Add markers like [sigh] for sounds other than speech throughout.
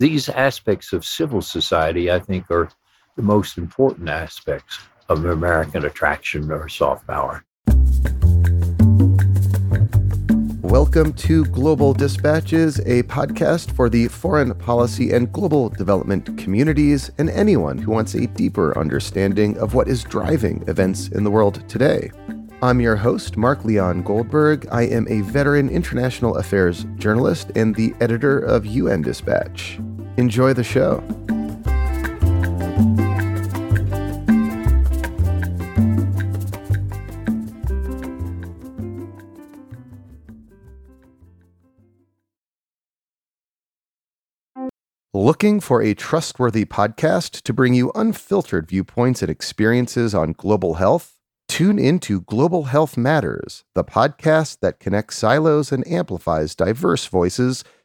these aspects of civil society, I think, are the most important aspects of American attraction or soft power. Welcome to Global Dispatches, a podcast for the foreign policy and global development communities and anyone who wants a deeper understanding of what is driving events in the world today. I'm your host, Mark Leon Goldberg. I am a veteran international affairs journalist and the editor of UN Dispatch. Enjoy the show. Looking for a trustworthy podcast to bring you unfiltered viewpoints and experiences on global health? Tune into Global Health Matters, the podcast that connects silos and amplifies diverse voices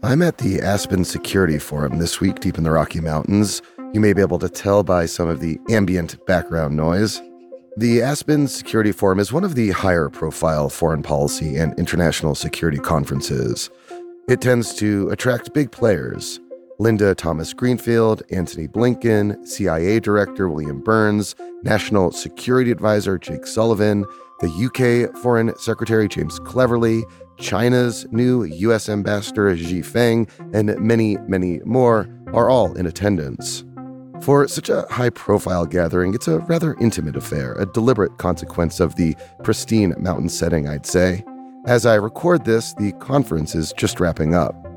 I'm at the Aspen Security Forum this week deep in the Rocky Mountains. You may be able to tell by some of the ambient background noise. The Aspen Security Forum is one of the higher profile foreign policy and international security conferences. It tends to attract big players Linda Thomas Greenfield, Antony Blinken, CIA Director William Burns, National Security Advisor Jake Sullivan, the UK Foreign Secretary James Cleverly, China's new US Ambassador Xie Feng, and many, many more are all in attendance. For such a high profile gathering, it's a rather intimate affair, a deliberate consequence of the pristine mountain setting, I'd say. As I record this, the conference is just wrapping up.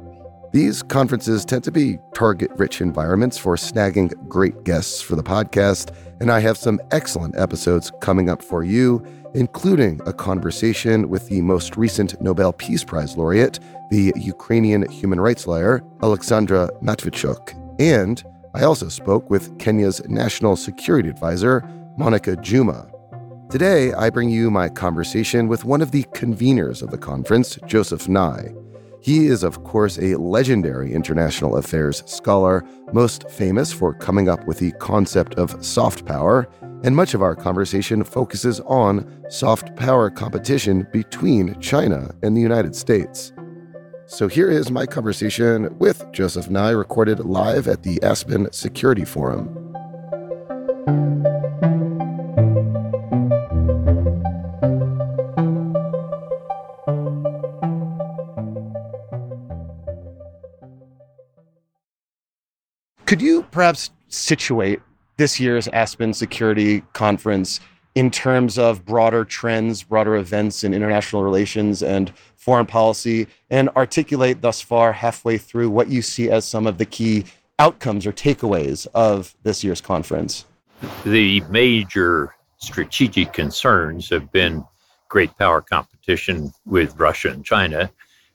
These conferences tend to be target rich environments for snagging great guests for the podcast, and I have some excellent episodes coming up for you, including a conversation with the most recent Nobel Peace Prize laureate, the Ukrainian human rights lawyer Alexandra Matviichuk. And I also spoke with Kenya's National Security Advisor, Monica Juma. Today, I bring you my conversation with one of the conveners of the conference, Joseph Nye. He is, of course, a legendary international affairs scholar, most famous for coming up with the concept of soft power, and much of our conversation focuses on soft power competition between China and the United States. So here is my conversation with Joseph Nye, recorded live at the Aspen Security Forum. Perhaps situate this year's Aspen Security Conference in terms of broader trends, broader events in international relations and foreign policy, and articulate thus far, halfway through, what you see as some of the key outcomes or takeaways of this year's conference? The major strategic concerns have been great power competition with Russia and China.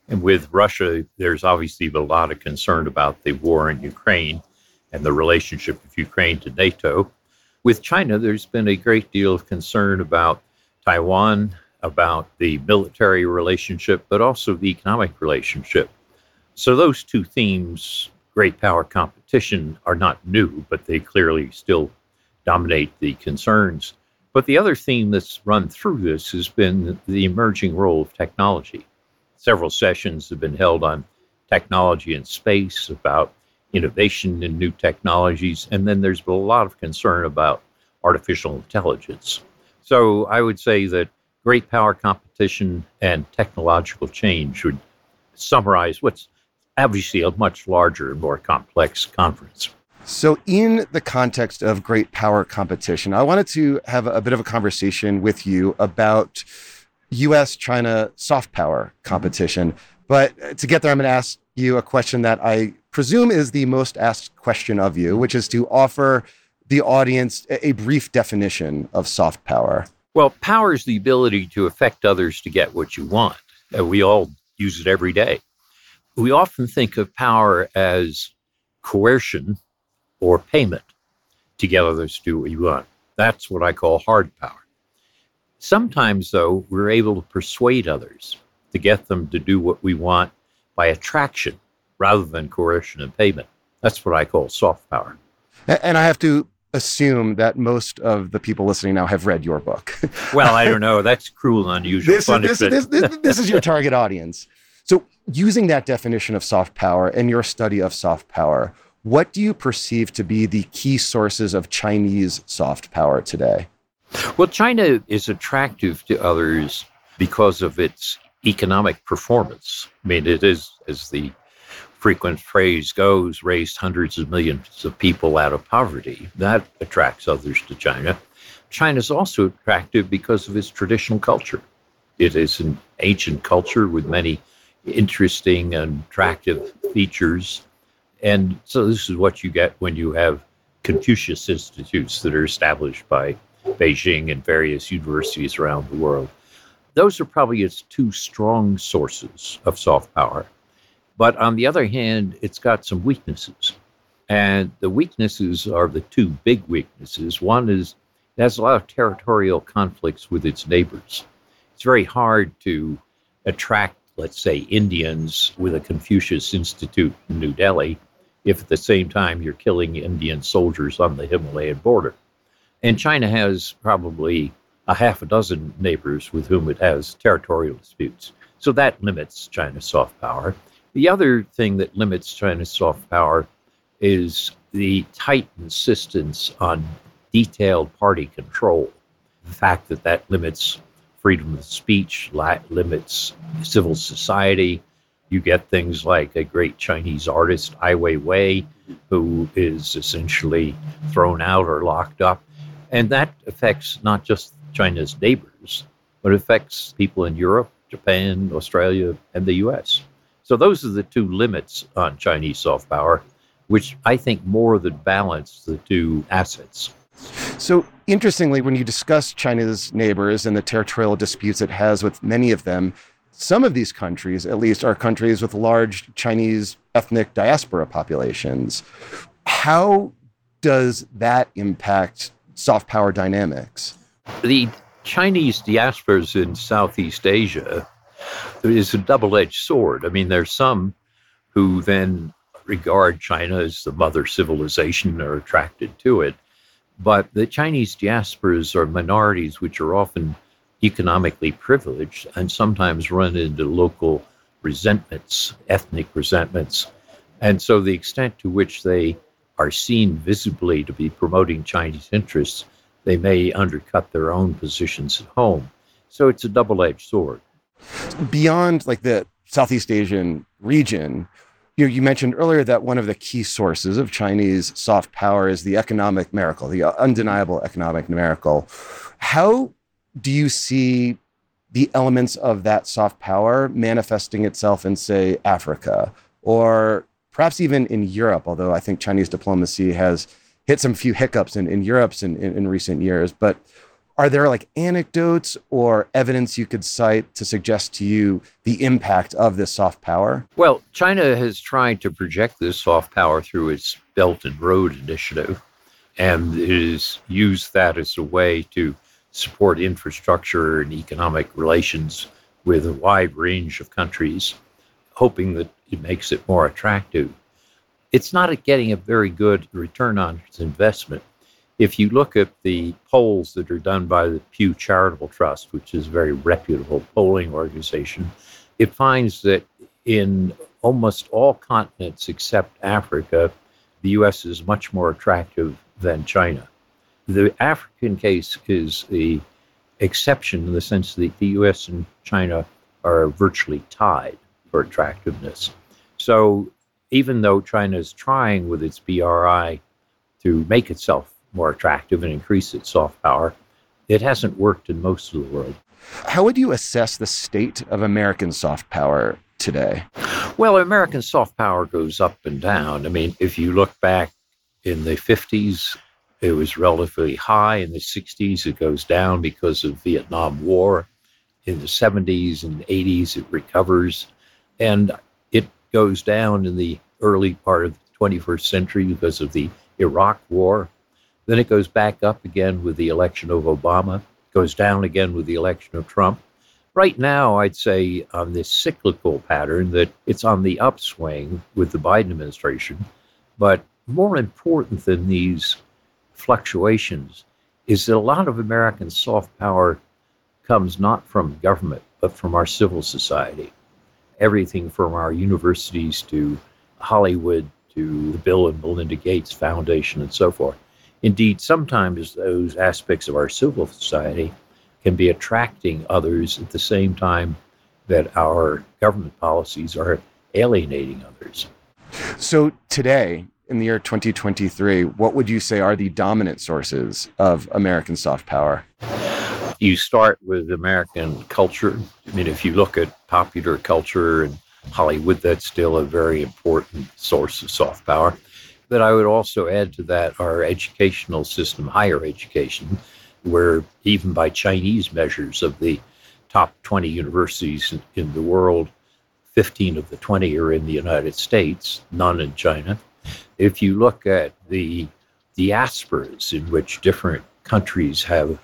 And with Russia, there's obviously a lot of concern about the war in Ukraine and the relationship of Ukraine to NATO. With China, there's been a great deal of concern about Taiwan, about the military relationship, but also the economic relationship. So, those two themes, great power competition, are not new, but they clearly still dominate the concerns. But the other theme that's run through this has been the emerging role of technology. Several sessions have been held on technology and space, about innovation and new technologies. And then there's a lot of concern about artificial intelligence. So I would say that great power competition and technological change would summarize what's obviously a much larger and more complex conference. So, in the context of great power competition, I wanted to have a bit of a conversation with you about US China soft power competition. But to get there, I'm going to ask you a question that I presume is the most asked question of you, which is to offer the audience a brief definition of soft power. Well, power is the ability to affect others to get what you want. Uh, we all use it every day. We often think of power as coercion or payment to get others to do what you want. That's what I call hard power. Sometimes, though, we're able to persuade others to get them to do what we want by attraction rather than coercion and payment. That's what I call soft power. And I have to assume that most of the people listening now have read your book. [laughs] well, I don't know. That's cruel and unusual this, is, this, this, this is your target audience. So, using that definition of soft power and your study of soft power, what do you perceive to be the key sources of Chinese soft power today? Well, China is attractive to others because of its economic performance. I mean, it is, as the frequent phrase goes, raised hundreds of millions of people out of poverty. That attracts others to China. China is also attractive because of its traditional culture. It is an ancient culture with many interesting and attractive features. And so this is what you get when you have Confucius institutes that are established by Beijing and various universities around the world. Those are probably its two strong sources of soft power. But on the other hand, it's got some weaknesses. And the weaknesses are the two big weaknesses. One is it has a lot of territorial conflicts with its neighbors. It's very hard to attract, let's say, Indians with a Confucius Institute in New Delhi if at the same time you're killing Indian soldiers on the Himalayan border. And China has probably a half a dozen neighbors with whom it has territorial disputes. So that limits China's soft power. The other thing that limits China's soft power is the tight insistence on detailed party control. The fact that that limits freedom of speech, limits civil society. You get things like a great Chinese artist, Ai Weiwei, who is essentially thrown out or locked up. And that affects not just China's neighbors, but affects people in Europe, Japan, Australia, and the US. So those are the two limits on Chinese soft power, which I think more than balance the two assets. So interestingly, when you discuss China's neighbors and the territorial disputes it has with many of them, some of these countries, at least, are countries with large Chinese ethnic diaspora populations. How does that impact soft power dynamics? The Chinese diasporas in Southeast Asia is a double edged sword. I mean, there's some who then regard China as the mother civilization are attracted to it. But the Chinese diasporas are minorities which are often economically privileged and sometimes run into local resentments, ethnic resentments. And so the extent to which they are seen visibly to be promoting Chinese interests, they may undercut their own positions at home. So it's a double edged sword beyond like the Southeast Asian region, you, you mentioned earlier that one of the key sources of Chinese soft power is the economic miracle, the undeniable economic miracle. How do you see the elements of that soft power manifesting itself in, say, Africa or perhaps even in Europe? Although I think Chinese diplomacy has hit some few hiccups in, in Europe's in, in, in recent years. But are there like anecdotes or evidence you could cite to suggest to you the impact of this soft power? Well, China has tried to project this soft power through its Belt and Road Initiative, and has used that as a way to support infrastructure and economic relations with a wide range of countries, hoping that it makes it more attractive. It's not getting a very good return on its investment if you look at the polls that are done by the Pew Charitable Trust, which is a very reputable polling organization, it finds that in almost all continents except Africa, the U.S. is much more attractive than China. The African case is the exception in the sense that the U.S. and China are virtually tied for attractiveness. So even though China is trying with its BRI to make itself more attractive and increase its soft power. It hasn't worked in most of the world. How would you assess the state of American soft power today? Well, American soft power goes up and down. I mean, if you look back in the 50s, it was relatively high. In the 60s, it goes down because of Vietnam War. In the 70s and 80s, it recovers. And it goes down in the early part of the 21st century because of the Iraq War. Then it goes back up again with the election of Obama, goes down again with the election of Trump. Right now, I'd say on this cyclical pattern that it's on the upswing with the Biden administration. But more important than these fluctuations is that a lot of American soft power comes not from government, but from our civil society. Everything from our universities to Hollywood to the Bill and Melinda Gates Foundation and so forth. Indeed, sometimes those aspects of our civil society can be attracting others at the same time that our government policies are alienating others. So, today, in the year 2023, what would you say are the dominant sources of American soft power? You start with American culture. I mean, if you look at popular culture and Hollywood, that's still a very important source of soft power. But I would also add to that our educational system, higher education, where even by Chinese measures of the top 20 universities in the world, 15 of the 20 are in the United States, none in China. If you look at the diasporas in which different countries have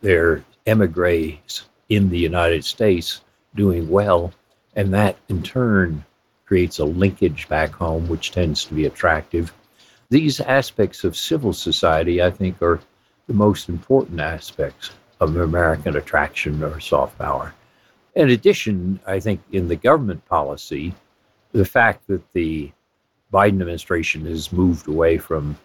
their emigres in the United States doing well, and that in turn creates a linkage back home, which tends to be attractive. These aspects of civil society, I think, are the most important aspects of American attraction or soft power. In addition, I think in the government policy, the fact that the Biden administration has moved away from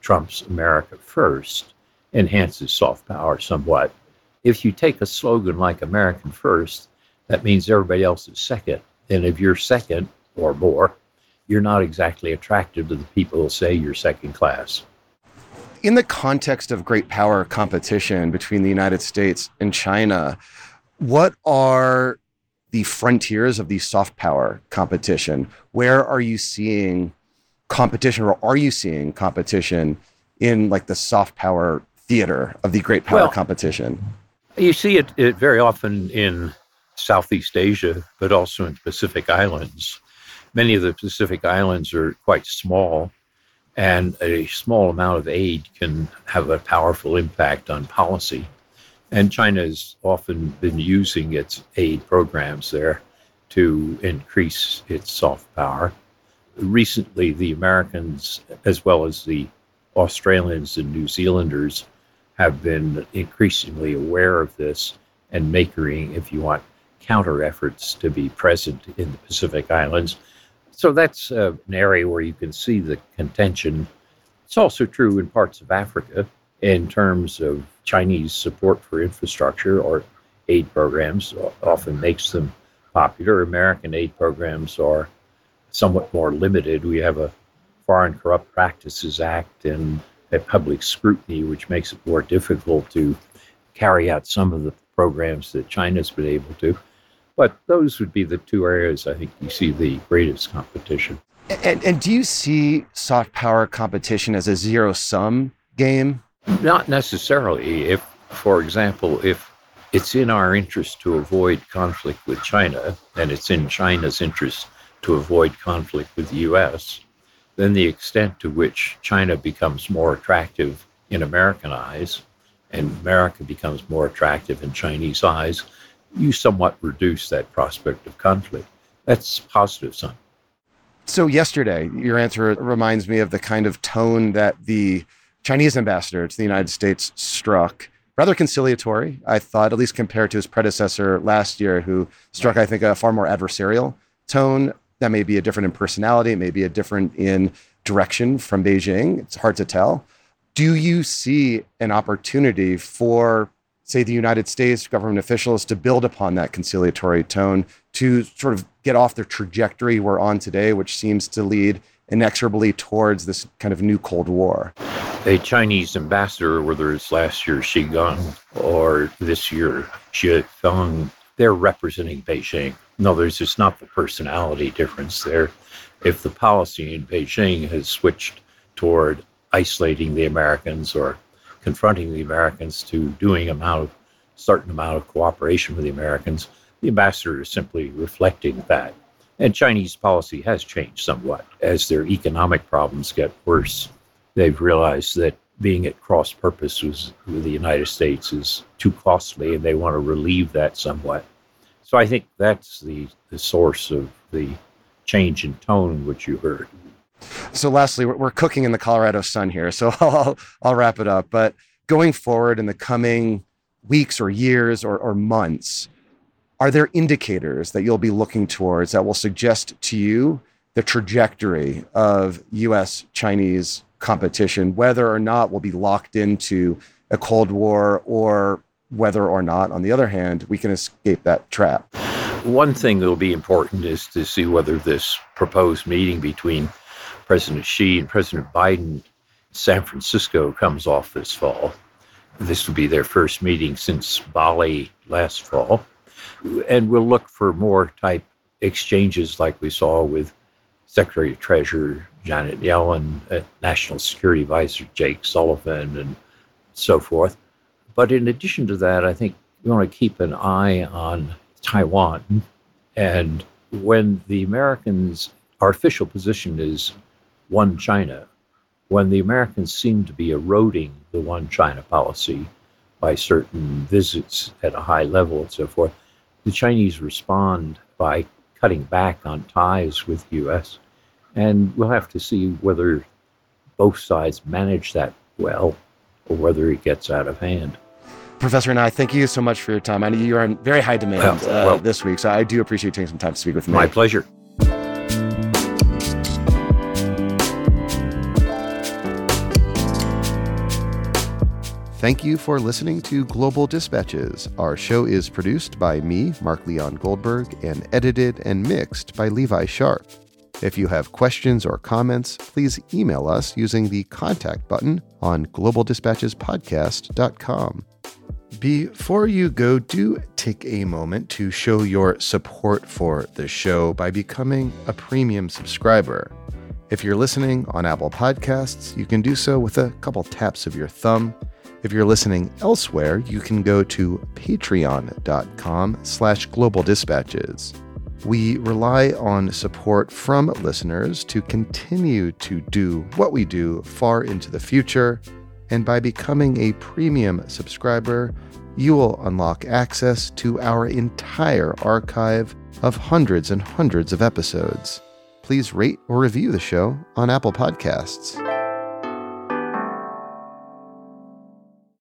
Trump's America First enhances soft power somewhat. If you take a slogan like American First, that means everybody else is second. And if you're second or more, you're not exactly attractive to the people who say you're second class. In the context of great power competition between the United States and China, what are the frontiers of the soft power competition? Where are you seeing competition or are you seeing competition in like the soft power theater of the great power well, competition? You see it, it very often in Southeast Asia, but also in Pacific Islands. Many of the Pacific Islands are quite small, and a small amount of aid can have a powerful impact on policy. And China has often been using its aid programs there to increase its soft power. Recently, the Americans, as well as the Australians and New Zealanders, have been increasingly aware of this and making, if you want, counter efforts to be present in the Pacific Islands. So that's uh, an area where you can see the contention. It's also true in parts of Africa in terms of Chinese support for infrastructure or aid programs, often makes them popular. American aid programs are somewhat more limited. We have a Foreign Corrupt Practices Act and a public scrutiny, which makes it more difficult to carry out some of the programs that China's been able to. But those would be the two areas I think you see the greatest competition. And, and do you see soft power competition as a zero sum game? Not necessarily. If, for example, if it's in our interest to avoid conflict with China, and it's in China's interest to avoid conflict with the U.S., then the extent to which China becomes more attractive in American eyes and America becomes more attractive in Chinese eyes you somewhat reduce that prospect of conflict. That's positive sign. So yesterday, your answer reminds me of the kind of tone that the Chinese ambassador to the United States struck. Rather conciliatory, I thought, at least compared to his predecessor last year, who struck, I think, a far more adversarial tone. That may be a different in personality, it may be a different in direction from Beijing. It's hard to tell. Do you see an opportunity for say, the United States government officials to build upon that conciliatory tone to sort of get off the trajectory we're on today, which seems to lead inexorably towards this kind of new Cold War. A Chinese ambassador, whether it's last year Qin Gang or this year Xie Feng, they're representing Beijing. No, there's just not the personality difference there. If the policy in Beijing has switched toward isolating the Americans or confronting the Americans to doing amount of certain amount of cooperation with the Americans. The ambassador is simply reflecting that. And Chinese policy has changed somewhat as their economic problems get worse. they've realized that being at cross purpose with the United States is too costly and they want to relieve that somewhat. So I think that's the, the source of the change in tone which you heard. So, lastly, we're, cooking in the Colorado sun here, so [laughs] I'll, I'll wrap it up. But going forward in the coming weeks or years or, or months, are there indicators that you'll be looking towards that will suggest to you the trajectory of US Chinese competition, whether or not we'll be locked into a Cold War or whether or not, on the other hand, we can escape that trap? One thing that will be important is to see whether this proposed meeting between President Xi and President Biden in San Francisco comes off this fall. This will be their first meeting since Bali last fall. And we'll look for more type exchanges like we saw with Secretary of Treasury Janet Yellen, uh, National Security Advisor Jake Sullivan, and so forth. But in addition to that, I think we want to keep an eye on Taiwan. And when the Americans, our official position is one China, when the Americans seem to be eroding the one China policy by certain visits at a high level and so forth, the Chinese respond by cutting back on ties with the U.S. And we'll have to see whether both sides manage that well or whether it gets out of hand. Professor Nye, thank you so much for your time. I know you are in very high demand well, uh, well, this week, so I do appreciate taking some time to speak with me. My pleasure. Thank you for listening to Global Dispatches. Our show is produced by me, Mark Leon Goldberg, and edited and mixed by Levi Sharp. If you have questions or comments, please email us using the contact button on globaldispatchespodcast.com. Before you go, do take a moment to show your support for the show by becoming a premium subscriber. If you're listening on Apple Podcasts, you can do so with a couple taps of your thumb. If you're listening elsewhere, you can go to patreon.com slash global dispatches. We rely on support from listeners to continue to do what we do far into the future. And by becoming a premium subscriber, you will unlock access to our entire archive of hundreds and hundreds of episodes. Please rate or review the show on Apple Podcasts.